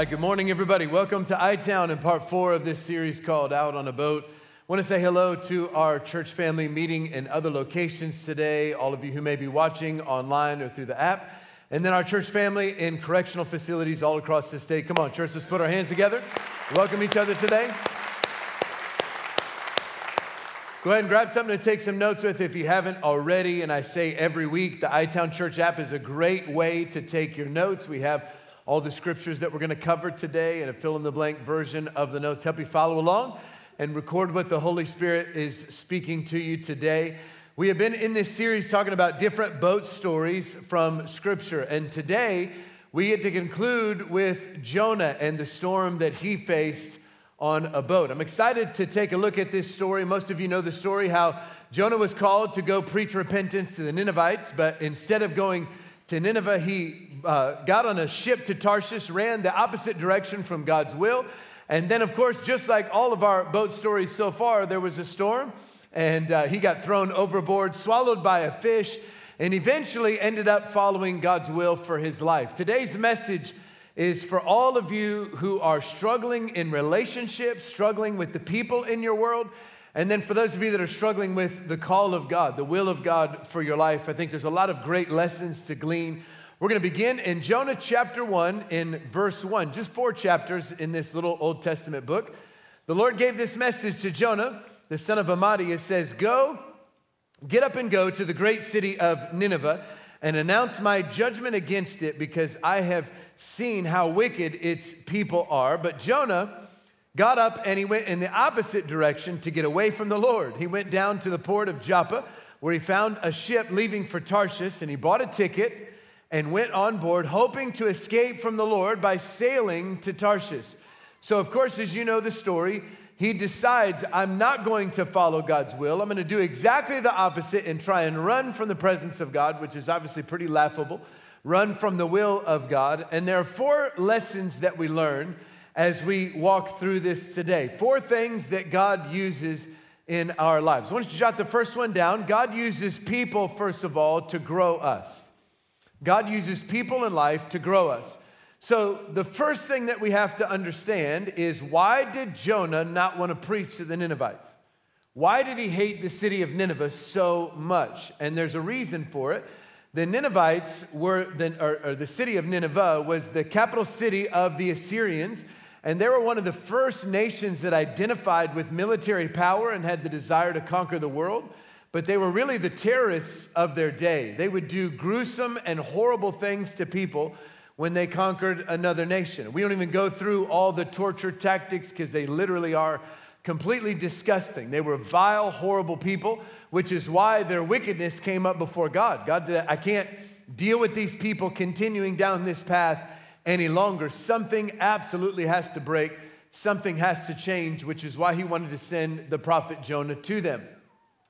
right, good morning, everybody. Welcome to iTown in part four of this series called Out on a Boat. I want to say hello to our church family meeting in other locations today, all of you who may be watching online or through the app, and then our church family in correctional facilities all across the state. Come on, church, let's put our hands together. Welcome each other today. Go ahead and grab something to take some notes with if you haven't already. And I say every week, the iTown Church app is a great way to take your notes. We have all the scriptures that we're going to cover today and a fill in the blank version of the notes. Help you follow along and record what the Holy Spirit is speaking to you today. We have been in this series talking about different boat stories from Scripture. And today we get to conclude with Jonah and the storm that he faced on a boat. I'm excited to take a look at this story. Most of you know the story how Jonah was called to go preach repentance to the Ninevites, but instead of going to Nineveh, he uh, got on a ship to Tarshish, ran the opposite direction from God's will. And then, of course, just like all of our boat stories so far, there was a storm, and uh, he got thrown overboard, swallowed by a fish, and eventually ended up following God's will for his life. Today's message is for all of you who are struggling in relationships, struggling with the people in your world, and then for those of you that are struggling with the call of God, the will of God for your life, I think there's a lot of great lessons to glean. We're going to begin in Jonah chapter 1 in verse 1, just four chapters in this little Old Testament book. The Lord gave this message to Jonah, the son of Amittai. It says, Go, get up and go to the great city of Nineveh and announce my judgment against it because I have seen how wicked its people are. But Jonah, got up and he went in the opposite direction to get away from the Lord. He went down to the port of Joppa where he found a ship leaving for Tarshish and he bought a ticket and went on board hoping to escape from the Lord by sailing to Tarshish. So, of course, as you know the story, he decides, I'm not going to follow God's will. I'm going to do exactly the opposite and try and run from the presence of God, which is obviously pretty laughable. Run from the will of God. And there are four lessons that we learn as we walk through this today. Four things that God uses in our lives. I want you to jot the first one down. God uses people, first of all, to grow us. God uses people in life to grow us. So, the first thing that we have to understand is why did Jonah not want to preach to the Ninevites? Why did he hate the city of Nineveh so much? And there's a reason for it. The Ninevites were, the, or, or the city of Nineveh was the capital city of the Assyrians and they were one of the first nations that identified with military power and had the desire to conquer the world. But they were really the terrorists of their day. They would do gruesome and horrible things to people when they conquered another nation. We don't even go through all the torture tactics because they literally are completely disgusting. They were vile, horrible people, which is why their wickedness came up before God. God said, I can't deal with these people continuing down this path any longer. Something absolutely has to break, something has to change, which is why he wanted to send the prophet Jonah to them.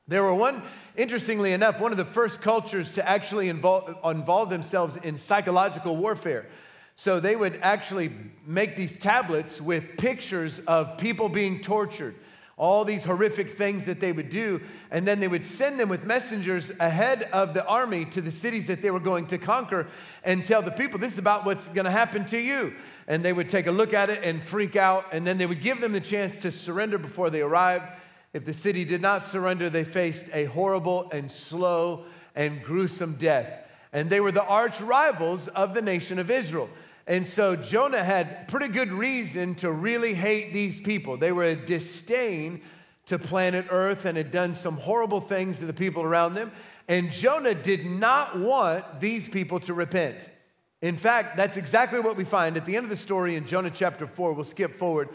There were one, interestingly enough, one of the first cultures to actually involve, involve themselves in psychological warfare. So they would actually make these tablets with pictures of people being tortured all these horrific things that they would do. And then they would send them with messengers ahead of the army to the cities that they were going to conquer and tell the people, this is about what's going to happen to you. And they would take a look at it and freak out. And then they would give them the chance to surrender before they arrived. If the city did not surrender, they faced a horrible and slow and gruesome death. And they were the arch rivals of the nation of Israel. And so Jonah had pretty good reason to really hate these people. They were a disdain to planet Earth and had done some horrible things to the people around them. And Jonah did not want these people to repent. In fact, that's exactly what we find at the end of the story in Jonah chapter 4. We'll skip forward.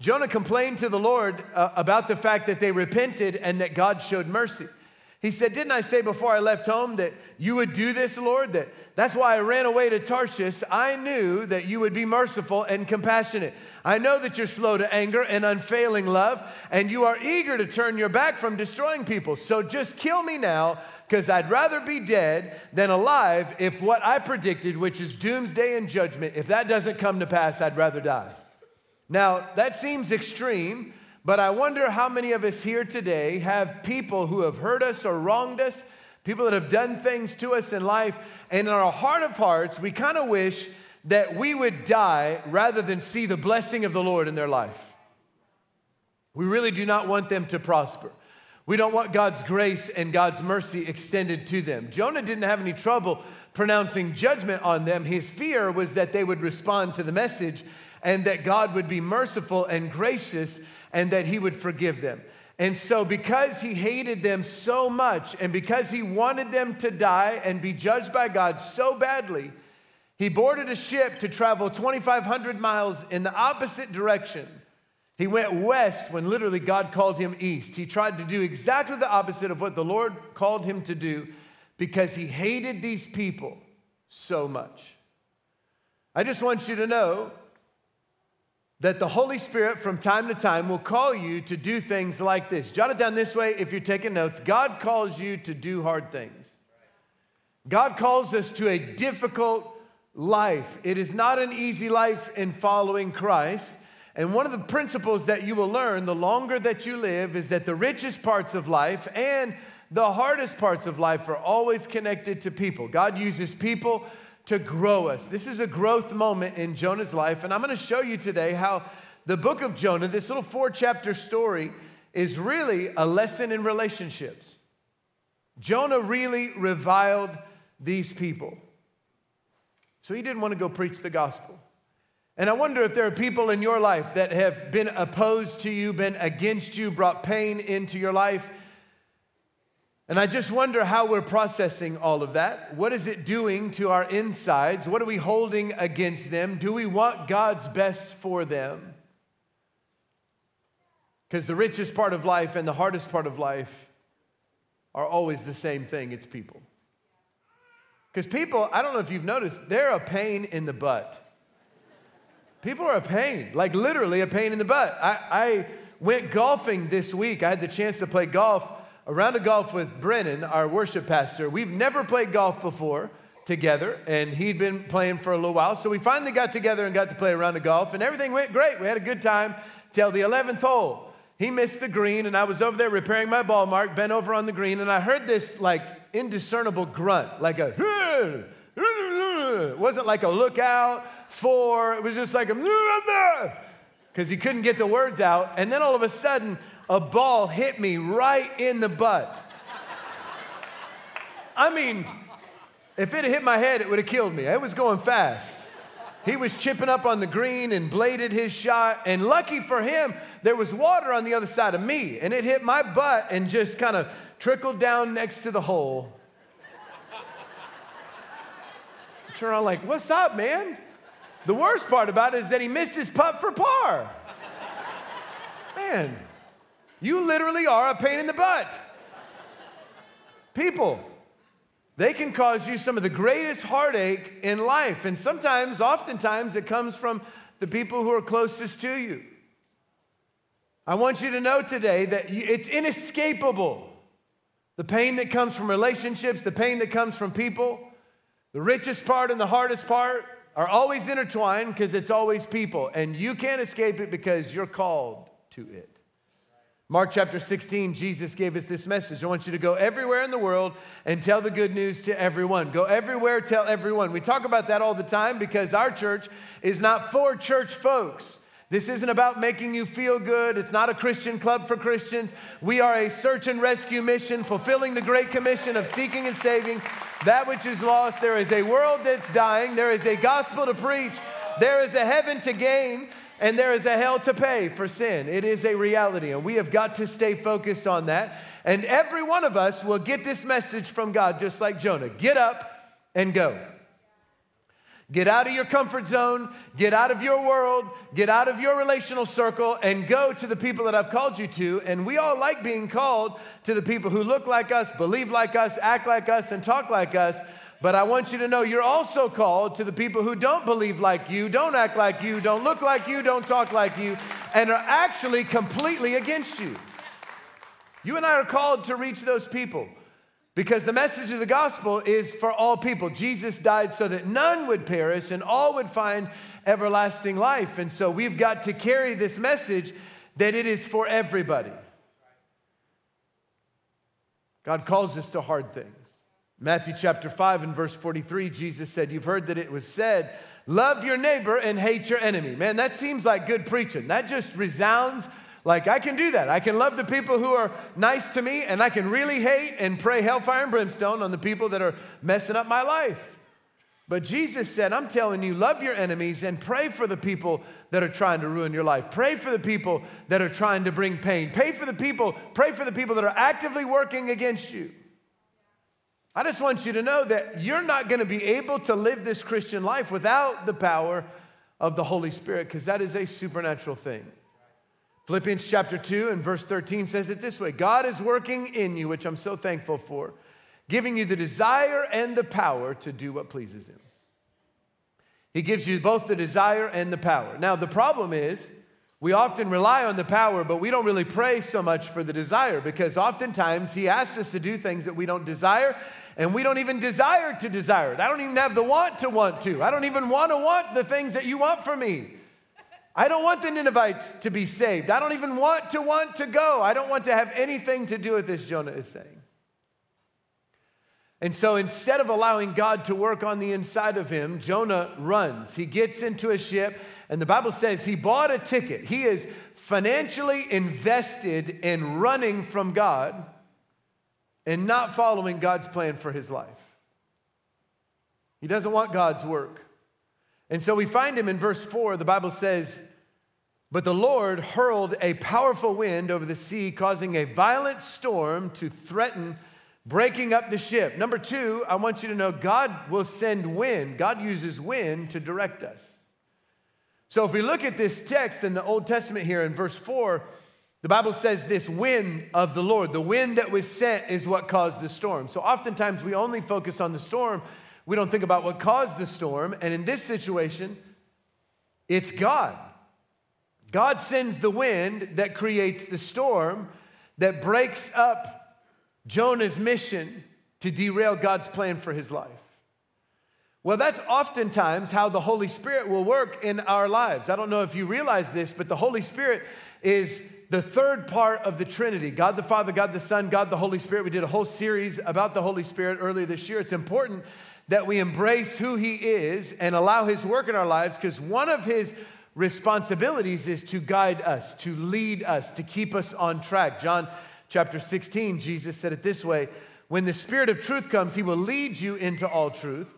Jonah complained to the Lord uh, about the fact that they repented and that God showed mercy. He said, Didn't I say before I left home that you would do this, Lord? That that's why I ran away to Tarshish. I knew that you would be merciful and compassionate. I know that you're slow to anger and unfailing love, and you are eager to turn your back from destroying people. So just kill me now, because I'd rather be dead than alive if what I predicted, which is doomsday and judgment, if that doesn't come to pass, I'd rather die. Now, that seems extreme. But I wonder how many of us here today have people who have hurt us or wronged us, people that have done things to us in life, and in our heart of hearts, we kind of wish that we would die rather than see the blessing of the Lord in their life. We really do not want them to prosper. We don't want God's grace and God's mercy extended to them. Jonah didn't have any trouble pronouncing judgment on them. His fear was that they would respond to the message and that God would be merciful and gracious and that he would forgive them. And so, because he hated them so much and because he wanted them to die and be judged by God so badly, he boarded a ship to travel 2,500 miles in the opposite direction he went west when literally God called him east. He tried to do exactly the opposite of what the Lord called him to do because he hated these people so much. I just want you to know that the Holy Spirit from time to time will call you to do things like this. Jot it down this way if you're taking notes. God calls you to do hard things. God calls us to a difficult life. It is not an easy life in following Christ. And one of the principles that you will learn the longer that you live is that the richest parts of life and the hardest parts of life are always connected to people. God uses people to grow us. This is a growth moment in Jonah's life, and I'm going to show you today how the book of Jonah, this little four chapter story, is really a lesson in relationships. Jonah really reviled these people. So he didn't want to go preach the gospel. And I wonder if there are people in your life that have been opposed to you, been against you, brought pain into your life. And I just wonder how we're processing all of that. What is it doing to our insides? What are we holding against them? Do we want God's best for them? Because the richest part of life and the hardest part of life are always the same thing it's people. Because people, I don't know if you've noticed, they're a pain in the butt. People are a pain, like literally a pain in the butt. I, I went golfing this week. I had the chance to play golf, round of golf with Brennan, our worship pastor. We've never played golf before together, and he'd been playing for a little while. So we finally got together and got to play a round of golf, and everything went great. We had a good time till the 11th hole. He missed the green, and I was over there repairing my ball mark, bent over on the green, and I heard this like indiscernible grunt, like a, it wasn't like a lookout for, it was just like a, because he couldn't get the words out. And then all of a sudden, a ball hit me right in the butt. I mean, if it had hit my head, it would have killed me. It was going fast. He was chipping up on the green and bladed his shot. And lucky for him, there was water on the other side of me. And it hit my butt and just kind of trickled down next to the hole. turn around like, what's up, man? The worst part about it is that he missed his putt for par. Man, you literally are a pain in the butt. People, they can cause you some of the greatest heartache in life. And sometimes, oftentimes, it comes from the people who are closest to you. I want you to know today that it's inescapable. The pain that comes from relationships, the pain that comes from people. The richest part and the hardest part are always intertwined because it's always people, and you can't escape it because you're called to it. Mark chapter 16, Jesus gave us this message. I want you to go everywhere in the world and tell the good news to everyone. Go everywhere, tell everyone. We talk about that all the time because our church is not for church folks. This isn't about making you feel good. It's not a Christian club for Christians. We are a search and rescue mission, fulfilling the great commission of seeking and saving that which is lost. There is a world that's dying. There is a gospel to preach. There is a heaven to gain. And there is a hell to pay for sin. It is a reality. And we have got to stay focused on that. And every one of us will get this message from God, just like Jonah get up and go. Get out of your comfort zone, get out of your world, get out of your relational circle, and go to the people that I've called you to. And we all like being called to the people who look like us, believe like us, act like us, and talk like us. But I want you to know you're also called to the people who don't believe like you, don't act like you, don't look like you, don't talk like you, and are actually completely against you. You and I are called to reach those people. Because the message of the gospel is for all people. Jesus died so that none would perish and all would find everlasting life. And so we've got to carry this message that it is for everybody. God calls us to hard things. Matthew chapter 5 and verse 43, Jesus said, You've heard that it was said, Love your neighbor and hate your enemy. Man, that seems like good preaching. That just resounds like I can do that. I can love the people who are nice to me, and I can really hate and pray hellfire and brimstone on the people that are messing up my life. But Jesus said, I'm telling you, love your enemies and pray for the people that are trying to ruin your life. Pray for the people that are trying to bring pain. Pray for the people, pray for the people that are actively working against you. I just want you to know that you're not going to be able to live this Christian life without the power of the Holy Spirit because that is a supernatural thing. Philippians chapter 2 and verse 13 says it this way God is working in you, which I'm so thankful for giving you the desire and the power to do what pleases Him. He gives you both the desire and the power. Now, the problem is, we often rely on the power, but we don't really pray so much for the desire because oftentimes He asks us to do things that we don't desire, and we don't even desire to desire it. I don't even have the want to want to. I don't even want to want the things that you want for me. I don't want the Ninevites to be saved. I don't even want to want to go. I don't want to have anything to do with this, Jonah is saying. And so instead of allowing God to work on the inside of him, Jonah runs. He gets into a ship, and the Bible says he bought a ticket. He is financially invested in running from God and not following God's plan for his life. He doesn't want God's work. And so we find him in verse 4. The Bible says, But the Lord hurled a powerful wind over the sea, causing a violent storm to threaten breaking up the ship. Number two, I want you to know God will send wind. God uses wind to direct us. So if we look at this text in the Old Testament here in verse 4, the Bible says this wind of the Lord, the wind that was sent is what caused the storm. So oftentimes we only focus on the storm. We don't think about what caused the storm. And in this situation, it's God. God sends the wind that creates the storm that breaks up Jonah's mission to derail God's plan for his life. Well, that's oftentimes how the Holy Spirit will work in our lives. I don't know if you realize this, but the Holy Spirit is the third part of the Trinity God the Father, God the Son, God the Holy Spirit. We did a whole series about the Holy Spirit earlier this year. It's important that we embrace who He is and allow His work in our lives because one of His responsibilities is to guide us, to lead us, to keep us on track. John chapter 16, Jesus said it this way When the Spirit of truth comes, he will lead you into all truth,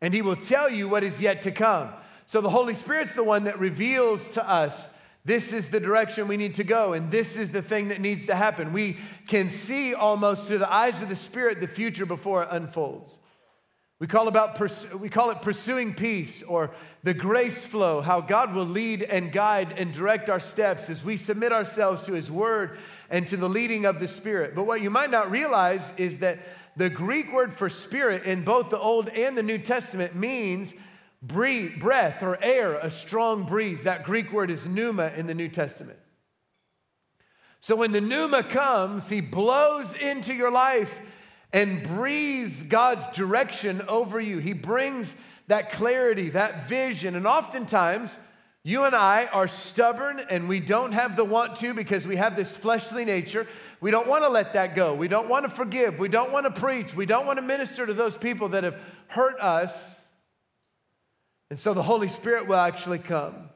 and he will tell you what is yet to come. So the Holy Spirit's the one that reveals to us this is the direction we need to go, and this is the thing that needs to happen. We can see almost through the eyes of the Spirit the future before it unfolds. We call, about, we call it pursuing peace or the grace flow, how God will lead and guide and direct our steps as we submit ourselves to His Word and to the leading of the Spirit. But what you might not realize is that the Greek word for spirit in both the Old and the New Testament means breathe, breath or air, a strong breeze. That Greek word is pneuma in the New Testament. So when the pneuma comes, he blows into your life and breathes God's direction over you. He brings that clarity, that vision, and oftentimes, you and I are stubborn and we don't have the want to because we have this fleshly nature. We don't want to let that go. We don't want to forgive. We don't want to preach. We don't want to minister to those people that have hurt us. And so the Holy Spirit will actually come.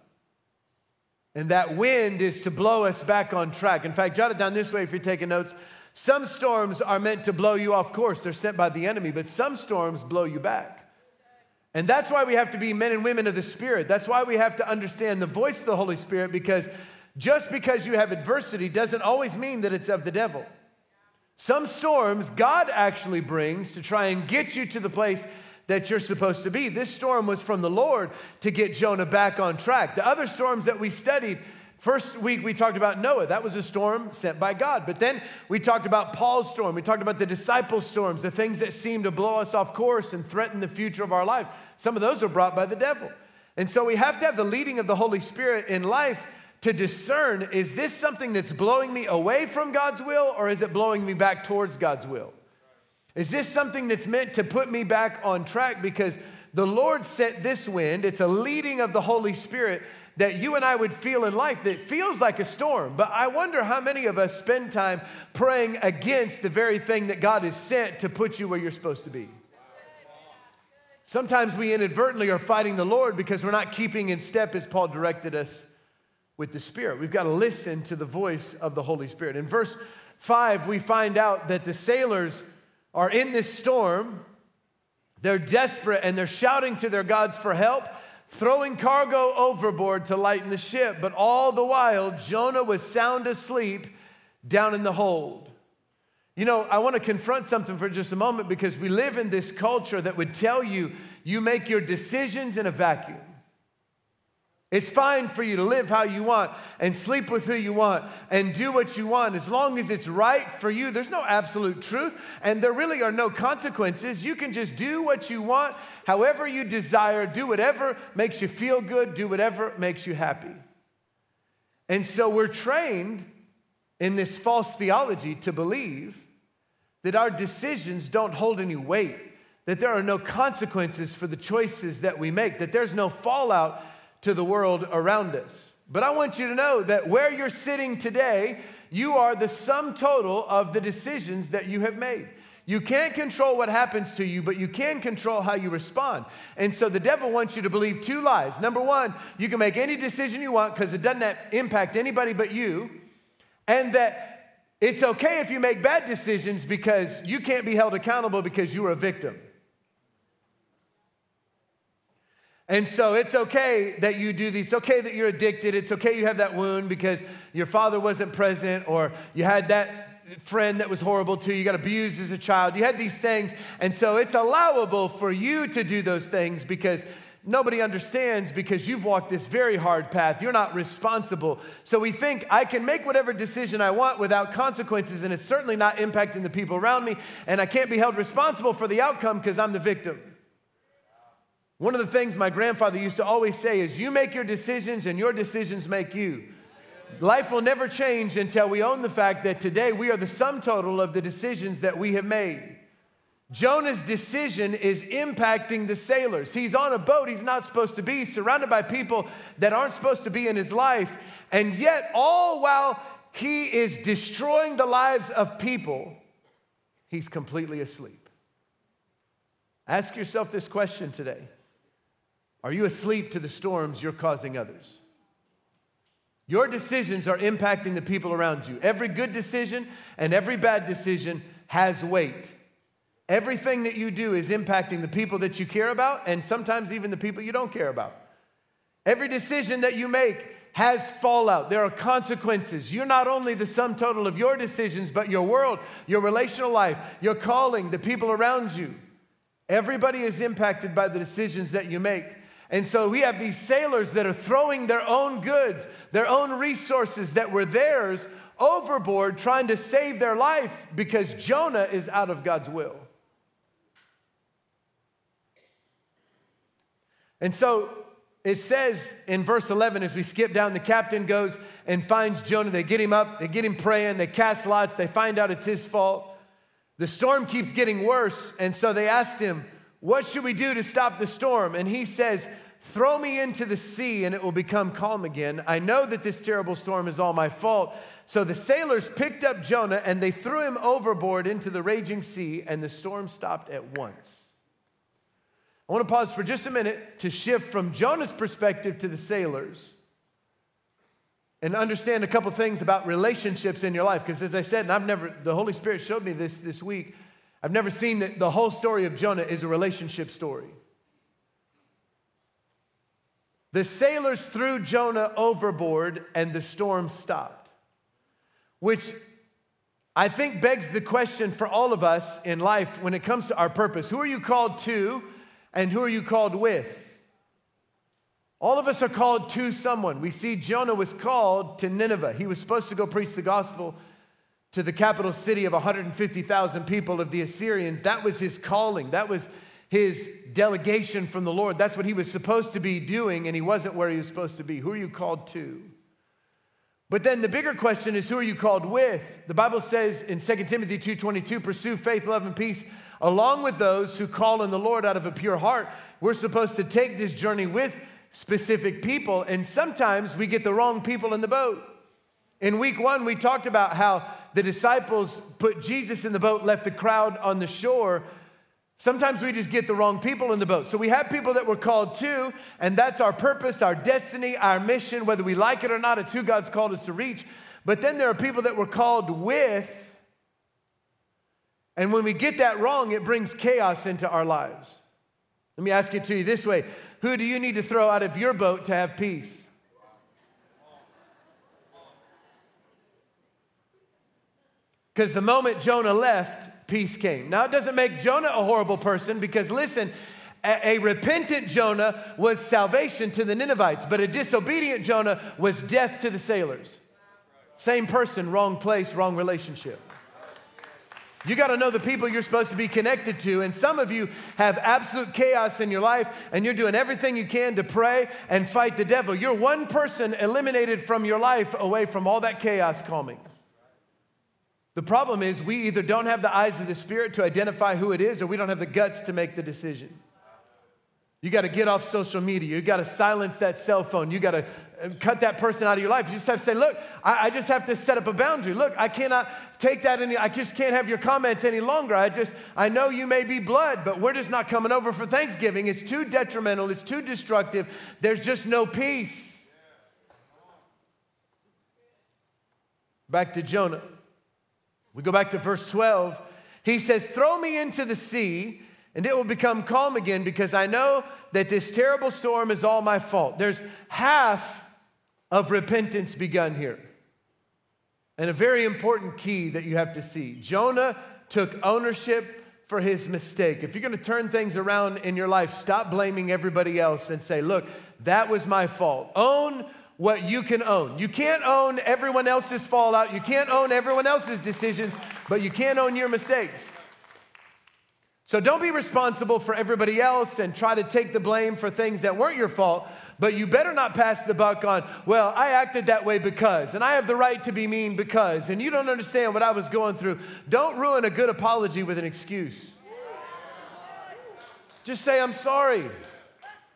And that wind is to blow us back on track. In fact, jot it down this way if you're taking notes. Some storms are meant to blow you off course, they're sent by the enemy, but some storms blow you back. And that's why we have to be men and women of the Spirit. That's why we have to understand the voice of the Holy Spirit because just because you have adversity doesn't always mean that it's of the devil. Some storms God actually brings to try and get you to the place that you're supposed to be. This storm was from the Lord to get Jonah back on track. The other storms that we studied, First week we talked about Noah. That was a storm sent by God. But then we talked about Paul's storm. We talked about the disciples' storms, the things that seem to blow us off course and threaten the future of our lives. Some of those are brought by the devil. And so we have to have the leading of the Holy Spirit in life to discern is this something that's blowing me away from God's will or is it blowing me back towards God's will? Is this something that's meant to put me back on track? Because the Lord sent this wind, it's a leading of the Holy Spirit that you and I would feel in life that feels like a storm. But I wonder how many of us spend time praying against the very thing that God has sent to put you where you're supposed to be. Sometimes we inadvertently are fighting the Lord because we're not keeping in step as Paul directed us with the Spirit. We've got to listen to the voice of the Holy Spirit. In verse 5, we find out that the sailors are in this storm. They're desperate and they're shouting to their gods for help, throwing cargo overboard to lighten the ship. But all the while, Jonah was sound asleep down in the hold. You know, I want to confront something for just a moment because we live in this culture that would tell you you make your decisions in a vacuum. It's fine for you to live how you want and sleep with who you want and do what you want as long as it's right for you. There's no absolute truth and there really are no consequences. You can just do what you want, however you desire, do whatever makes you feel good, do whatever makes you happy. And so we're trained in this false theology to believe that our decisions don't hold any weight, that there are no consequences for the choices that we make, that there's no fallout to the world around us. But I want you to know that where you're sitting today, you are the sum total of the decisions that you have made. You can't control what happens to you, but you can control how you respond. And so the devil wants you to believe two lies. Number one, you can make any decision you want because it doesn't impact anybody but you. And that it's okay if you make bad decisions because you can't be held accountable because you were a victim. And so it's okay that you do these. It's okay that you're addicted. It's okay you have that wound because your father wasn't present or you had that friend that was horrible to you. You got abused as a child. You had these things. And so it's allowable for you to do those things because nobody understands because you've walked this very hard path. You're not responsible. So we think I can make whatever decision I want without consequences, and it's certainly not impacting the people around me. And I can't be held responsible for the outcome because I'm the victim. One of the things my grandfather used to always say is, You make your decisions, and your decisions make you. Life will never change until we own the fact that today we are the sum total of the decisions that we have made. Jonah's decision is impacting the sailors. He's on a boat he's not supposed to be, surrounded by people that aren't supposed to be in his life, and yet, all while he is destroying the lives of people, he's completely asleep. Ask yourself this question today are you asleep to the storms you're causing others? Your decisions are impacting the people around you. Every good decision and every bad decision has weight. Everything that you do is impacting the people that you care about and sometimes even the people you don't care about. Every decision that you make has fallout. There are consequences. You're not only the sum total of your decisions, but your world, your relational life, your calling, the people around you. Everybody is impacted by the decisions that you make. And so we have these sailors that are throwing their own goods, their own resources that were theirs overboard, trying to save their life because Jonah is out of God's will. And so it says in verse 11, as we skip down, the captain goes and finds Jonah. They get him up, they get him praying, they cast lots, they find out it's his fault. The storm keeps getting worse, and so they asked him, what should we do to stop the storm? And he says, Throw me into the sea and it will become calm again. I know that this terrible storm is all my fault. So the sailors picked up Jonah and they threw him overboard into the raging sea, and the storm stopped at once. I want to pause for just a minute to shift from Jonah's perspective to the sailors and understand a couple things about relationships in your life. Because as I said, and I've never, the Holy Spirit showed me this this week. I've never seen that the whole story of Jonah is a relationship story. The sailors threw Jonah overboard and the storm stopped, which I think begs the question for all of us in life when it comes to our purpose who are you called to and who are you called with? All of us are called to someone. We see Jonah was called to Nineveh. He was supposed to go preach the gospel to the capital city of 150,000 people of the Assyrians. That was his calling. That was his delegation from the Lord. That's what he was supposed to be doing, and he wasn't where he was supposed to be. Who are you called to? But then the bigger question is who are you called with? The Bible says in 2 Timothy 2:22, pursue faith, love, and peace along with those who call on the Lord out of a pure heart. We're supposed to take this journey with specific people, and sometimes we get the wrong people in the boat. In week one, we talked about how the disciples put Jesus in the boat, left the crowd on the shore. Sometimes we just get the wrong people in the boat. So we have people that we're called to, and that's our purpose, our destiny, our mission, whether we like it or not, it's who God's called us to reach. But then there are people that we're called with, and when we get that wrong, it brings chaos into our lives. Let me ask it to you this way Who do you need to throw out of your boat to have peace? Because the moment Jonah left, peace came. Now, it doesn't make Jonah a horrible person because, listen, a, a, repentant Jonah was salvation to the Ninevites, but a disobedient Jonah was death to the sailors. Same person, wrong place, wrong relationship. You got to know the people you're supposed to be connected to. And some of you have absolute chaos in your life, and you're doing everything you can to pray and fight the devil. You're one person eliminated from your life away from all that chaos calming. The problem is, we either don't have the eyes of the Spirit to identify who it is, or we don't have the guts to make the decision. You got to get off social media. You got to silence that cell phone. You got to uh, cut that person out of your life. You just have to say, look, I, I, just have to set up a boundary. Look, I cannot take that any, I just can't have your comments any longer. I just, I know you may be blood, but we're just not coming over for Thanksgiving. It's too detrimental. It's too destructive. There's just no peace. Back to Jonah. We go back to verse 12. He says, Throw me into the sea, and it will become calm again because I know that this terrible storm is all my fault. There's half of repentance begun here. And a very important key that you have to see Jonah took ownership for his mistake. If you're going to turn things around in your life, stop blaming everybody else and say, Look, that was my fault. Own what you can own. You can't own everyone else's fallout, you can't own everyone else's decisions, but you can own your mistakes. So don't be responsible for everybody else and try to take the blame for things that weren't your fault, but you better not pass the buck on, well, I acted that way because, and I have the right to be mean because, and you don't understand what I was going through. Don't ruin a good apology with an excuse. Just say, I'm sorry.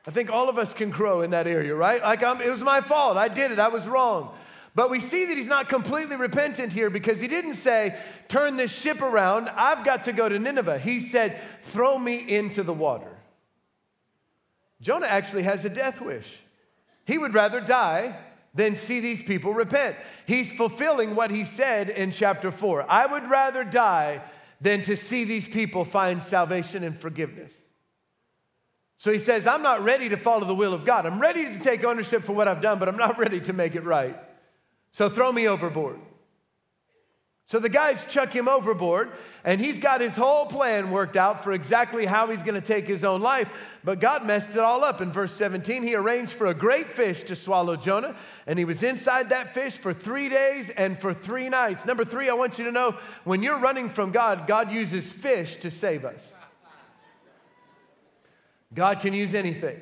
I think all of us can grow in that area, right? Like, I'm, it was my fault. I did it. I was wrong. But we see that he's not completely repentant here because he didn't say, turn this ship around. I've got to go to Nineveh. He said, throw me into the water. Jonah actually has a death wish. He would rather die than see these people repent. He's fulfilling what he said in chapter 4. I would rather die than to see these people find salvation and forgiveness. So he says, I'm not ready to follow the will of God. I'm ready to take ownership for what I've done, but I'm not ready to make it right. So throw me overboard. So the guys chuck him overboard, and he's got his whole plan worked out for exactly how he's going to take his own life. But God messed it all up. In verse 17, he arranged for a great fish to swallow Jonah, and he was inside that fish for three days and for three nights. Number three, I want you to know when you're running from God, God uses fish to save us. God can use anything.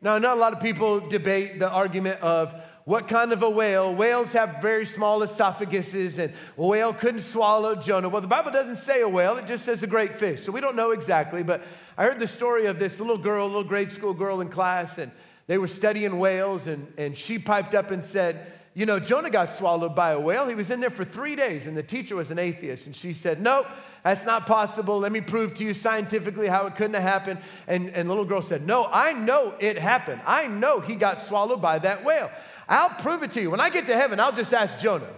Now, not a lot of people debate the argument of what kind of a whale. Whales have very small esophaguses, and a whale couldn't swallow Jonah. Well, the Bible doesn't say a whale, it just says a great fish. So we don't know exactly, but I heard the story of this little girl, little grade school girl in class, and they were studying whales, and, and she piped up and said, You know, Jonah got swallowed by a whale. He was in there for three days, and the teacher was an atheist. And she said, Nope. That's not possible. Let me prove to you scientifically how it couldn't have happened. And, and little girl said, No, I know it happened. I know he got swallowed by that whale. I'll prove it to you. When I get to heaven, I'll just ask Jonah.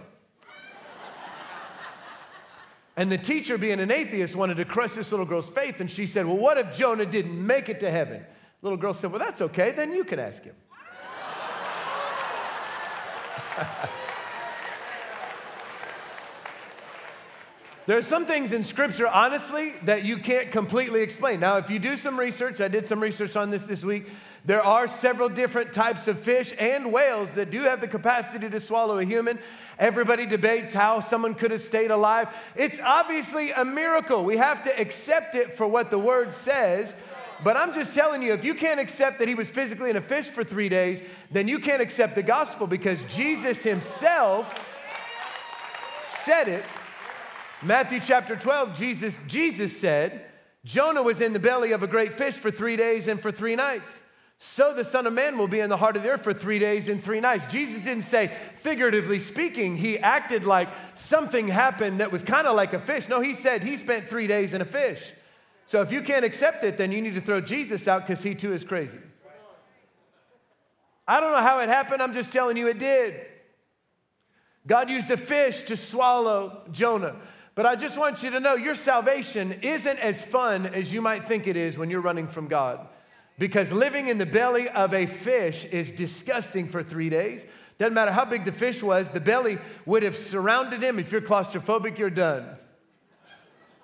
and the teacher, being an atheist, wanted to crush this little girl's faith. And she said, Well, what if Jonah didn't make it to heaven? The Little girl said, Well, that's okay. Then you can ask him. There are some things in Scripture, honestly, that you can't completely explain. Now, if you do some research, I did some research on this this week. There are several different types of fish and whales that do have the capacity to swallow a human. Everybody debates how someone could have stayed alive. It's obviously a miracle. We have to accept it for what the word says. But I'm just telling you, if you can't accept that he was physically in a fish for three days, then you can't accept the gospel because Jesus himself said it Matthew chapter 12, Jesus, Jesus said, Jonah was in the belly of a great fish for three days and for three nights. So the Son of Man will be in the heart of the earth for three days and three nights. Jesus didn't say, figuratively speaking, he acted like something happened that was kind of like a fish. No, he said he spent three days in a fish. So if you can't accept it, then you need to throw Jesus out because he too is crazy. I don't know how it happened, I'm just telling you it did. God used a fish to swallow Jonah. But I just want you to know your salvation isn't as fun as you might think it is when you're running from God. Because living in the belly of a fish is disgusting for three days. Doesn't matter how big the fish was, the belly would have surrounded him. If you're claustrophobic, you're done.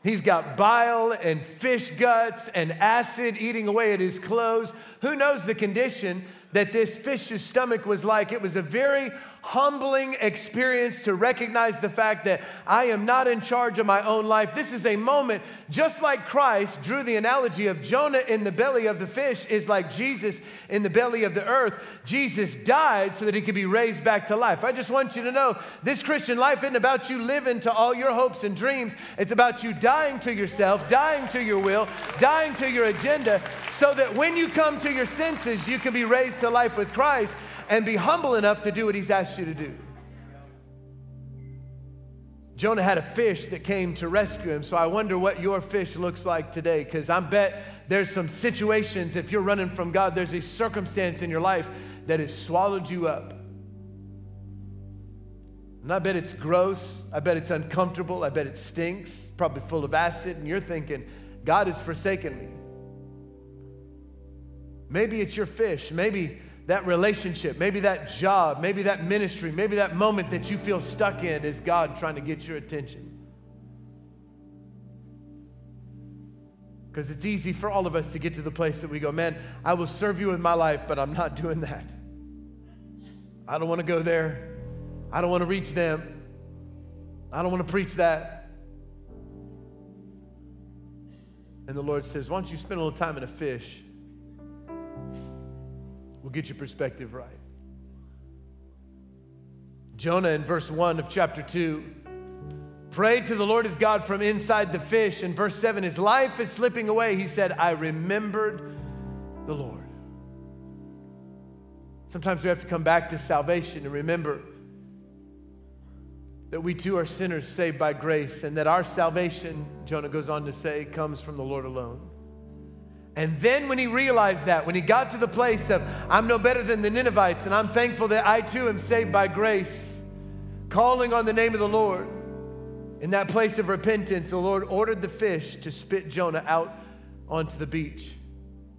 He's got bile and fish guts and acid eating away at his clothes. Who knows the condition that this fish's stomach was like? It was a very humbling experience to recognize the fact that I am not in charge of my own life. This is a moment, just like Christ drew the analogy of Jonah in the belly of the fish, is like Jesus in the belly of the earth. Jesus died so that he could be raised back to life. I just want you to know this Christian life isn't about you living to all your hopes and dreams. It's about you dying to yourself, dying to your will, dying to your agenda, so that when you come to your senses, you can be raised to life with Christ and be humble enough to do what he's asked you to do. Jonah had a fish that came to rescue him. So I wonder what your fish looks like today because I bet there's some situations, if you're running from God, there's a circumstance in your life that has swallowed you up. And I bet it's gross. I bet it's uncomfortable. I bet it stinks, probably full of acid. And you're thinking, God has forsaken me. Maybe it's your fish. Maybe that relationship, maybe that job, maybe that ministry, maybe that moment that you feel stuck in is God trying to get your attention. Because it's easy for all of us to get to the place that we go, man, I will serve you with my life, but I'm not doing that. I don't want to go there. I don't want to reach them. I don't want to preach that. And the Lord says, Why don't you spend a little time in a fish? Will get your perspective right. Jonah in verse 1 of chapter 2 prayed to the Lord his God from inside the fish. In verse 7, his life is slipping away. He said, I remembered the Lord. Sometimes we have to come back to salvation and remember that we too are sinners saved by grace and that our salvation, Jonah goes on to say, comes from the Lord alone. And then when he realized that, when he got to the place of, I'm no better than the Ninevites, and I'm thankful that I too am saved by grace, calling on the name of the Lord, in that place of repentance, the Lord ordered the fish to spit Jonah out onto the beach.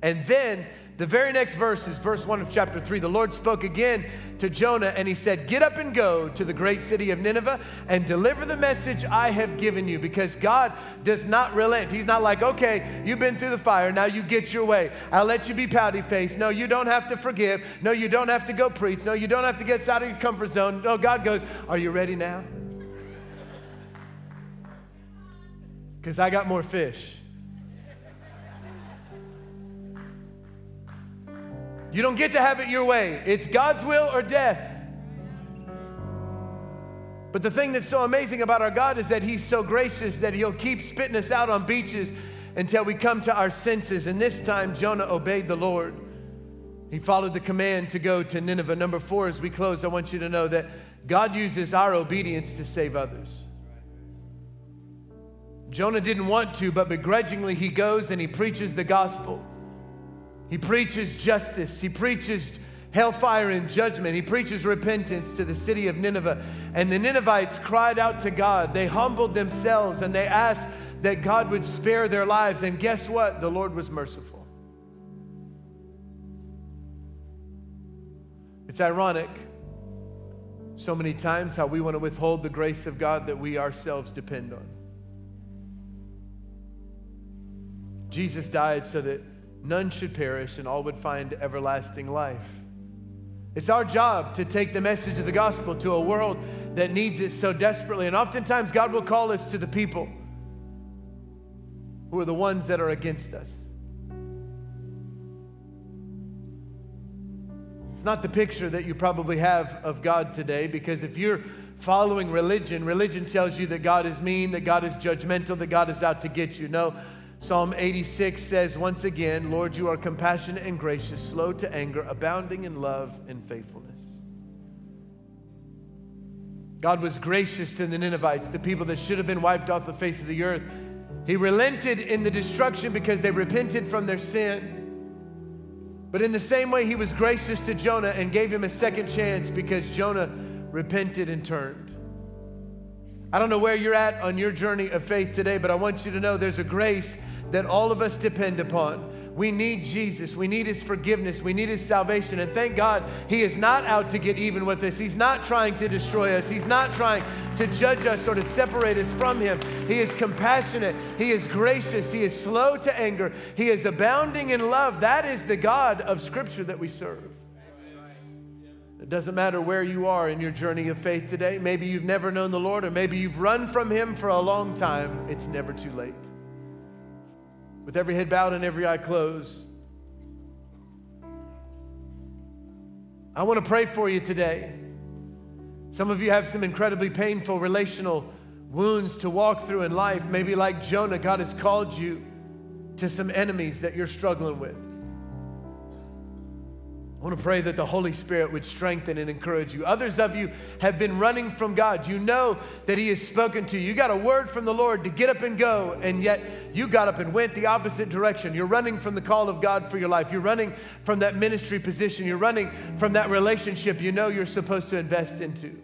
And then the very next verse is verse 1 of chapter 3. The Lord spoke again to Jonah and he said, Get up and go to the great city of Nineveh and deliver the message I have given you because God does not relent. He's not like, Okay, you've been through the fire, now you get your way. I'll let you be pouty faced. No, you don't have to forgive. No, you don't have to go preach. No, you don't have to get out of your comfort zone. No, God goes, Are you ready now? Because I got more fish. You don't get to have it your way. It's God's will or death. But the thing that's so amazing about our God is that He's so gracious that He'll keep spitting us out on beaches until we come to our senses. And this time, Jonah obeyed the Lord. He followed the command to go to Nineveh. Number four, as we close, I want you to know that God uses our obedience to save others. Jonah didn't want to, but begrudgingly he goes and he preaches the gospel. He preaches justice. He preaches hellfire and judgment. He preaches repentance to the city of Nineveh. And the Ninevites cried out to God. They humbled themselves and they asked that God would spare their lives. And guess what? The Lord was merciful. It's ironic so many times how we want to withhold the grace of God that we ourselves depend on. Jesus died so that none should perish and all would find everlasting life. It's our job to take the message of the gospel to a world that needs it so desperately. And oftentimes, God will call us to the people who are the ones that are against us. It's not the picture that you probably have of God today, because if you're following religion, religion tells you that God is mean, that God is judgmental, that God is out to get you. No, Psalm 86 says, once again, Lord, you are compassionate and gracious, slow to anger, abounding in love and faithfulness. God was gracious to the Ninevites, the people that should have been wiped off the face of the earth. He relented in the destruction because they repented from their sin. But in the same way, he was gracious to Jonah and gave him a second chance because Jonah repented and turned. I don't know where you're at on your journey of faith today, but I want you to know there's a grace that all of us depend upon. We need Jesus. We need His forgiveness. We need His salvation. And thank God He is not out to get even with us. He's not trying to destroy us. He's not trying to judge us or to separate us from Him. He is compassionate. He is gracious. He is slow to anger. He is abounding in love. That is the God of Scripture that we serve. It doesn't matter where you are in your journey of faith today. Maybe you've never known the Lord, or maybe you've run from Him for a long time. It's never too late. With every head bowed and every eye closed, I want to pray for you today. Some of you have some incredibly painful relational wounds to walk through in life. Maybe, like Jonah, God has called you to some enemies that you're struggling with. I want to pray that the Holy Spirit would strengthen and encourage you. Others of you have been running from God. You know that He has spoken to you. You got a word from the Lord to get up and go, and yet you got up and went the opposite direction. You're running from the call of God for your life. You're running from that ministry position. You're running from that relationship you know you're supposed to invest into.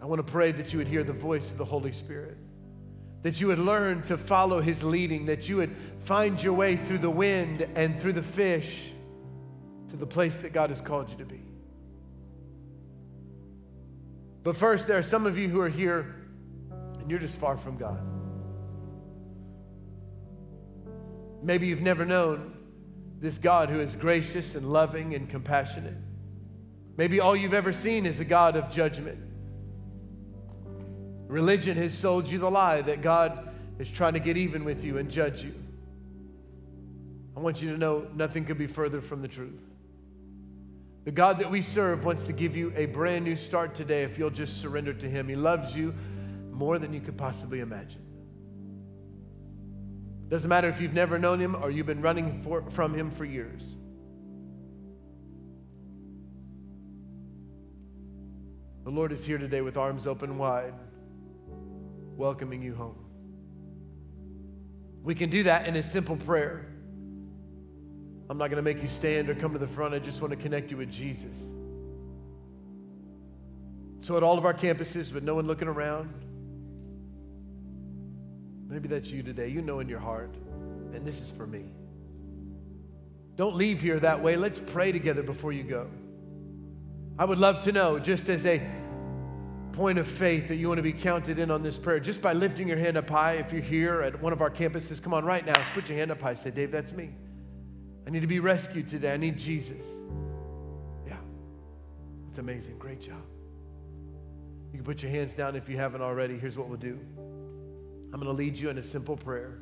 I want to pray that you would hear the voice of the Holy Spirit that you would learn to follow his leading, that you would find your way through the wind and through the fish to the place that God has called you to be. But first, there are some of you who are here and you're just far from God. Maybe you've never known this God who is gracious and loving and compassionate. Maybe all you've ever seen is a God of judgment. Religion has sold you the lie that God is trying to get even with you and judge you. I want you to know nothing could be further from the truth. The God that we serve wants to give you a brand new start today if you'll just surrender to Him. He loves you more than you could possibly imagine. Doesn't matter if you've never known Him or you've been running for, from Him for years. The Lord is here today with arms open wide welcoming you home. We can do that in a simple prayer. I'm not going to make you stand or come to the front. I just want to connect you with Jesus. So, at all of our campuses, with no one looking around, maybe that's you today. You know in your heart, and this is for me. Don't leave here that way. Let's pray together before you go. I would love to know, just as a point of faith that you want to be counted in on this prayer, just by lifting your hand up high, if you're here at one of our campuses, come on right now, just put your hand up high. Say, Dave, that's me. I need to be rescued today. I need Jesus. Yeah, it's amazing. Great job. You can put your hands down if you haven't already. Here's what we'll do I'm going to lead you in a simple prayer.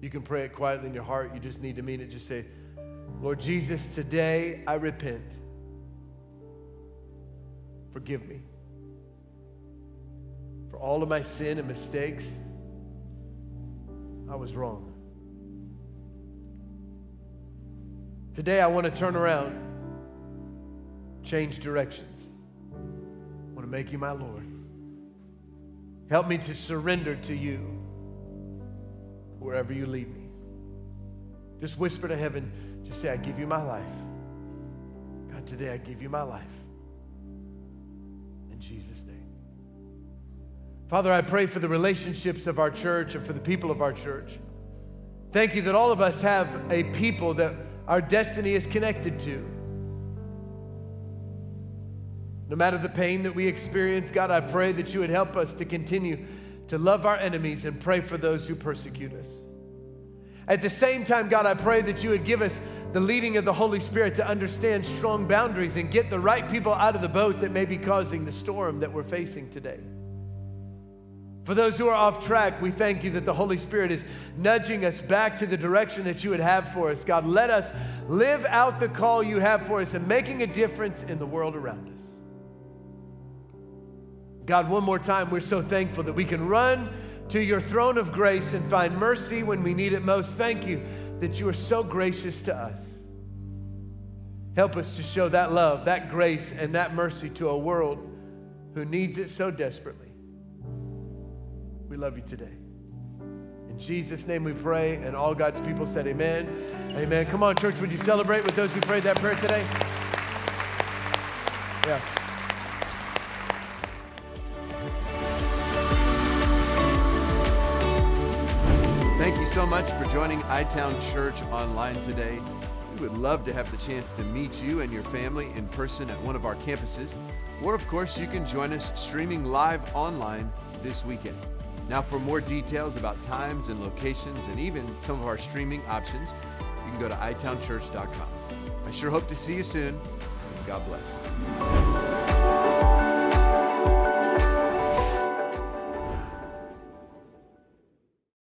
You can pray it quietly in your heart. You just need to mean it. Just say, Lord Jesus, today I repent. Forgive me for all of my sin and mistakes. I was wrong. Today, I want to turn around, change directions. I want to make you my Lord. Help me to surrender to you wherever you lead me. Just whisper to heaven, just say, I give you my life. God, today I give you my life. Jesus' name. Father, I pray for the relationships of our church and for the people of our church. Thank you that all of us have a people that our destiny is connected to. No matter the pain that we experience, God, I pray that you would help us to continue to love our enemies and pray for those who persecute us. At the same time, God, I pray that you would give us the leading of the Holy Spirit to understand strong boundaries and get the right people out of the boat that may be causing the storm that we're facing today. For those who are off track, we thank you that the Holy Spirit is nudging us back to the direction that you would have for us. God, let us live out the call you have for us and making a difference in the world around us. God, one more time, we're so thankful that we can run to your throne of grace and find mercy when we need it most. Thank you that you are so gracious to us. Help us to show that love, that grace, and that mercy to a world who needs it so desperately. We love you today. In Jesus' name we pray, and all God's people said, Amen. Amen. Come on, church, would you celebrate with those who prayed that prayer today? Yeah. So much for joining iTown Church online today. We would love to have the chance to meet you and your family in person at one of our campuses. Or, of course, you can join us streaming live online this weekend. Now, for more details about times and locations and even some of our streaming options, you can go to itownchurch.com. I sure hope to see you soon. God bless.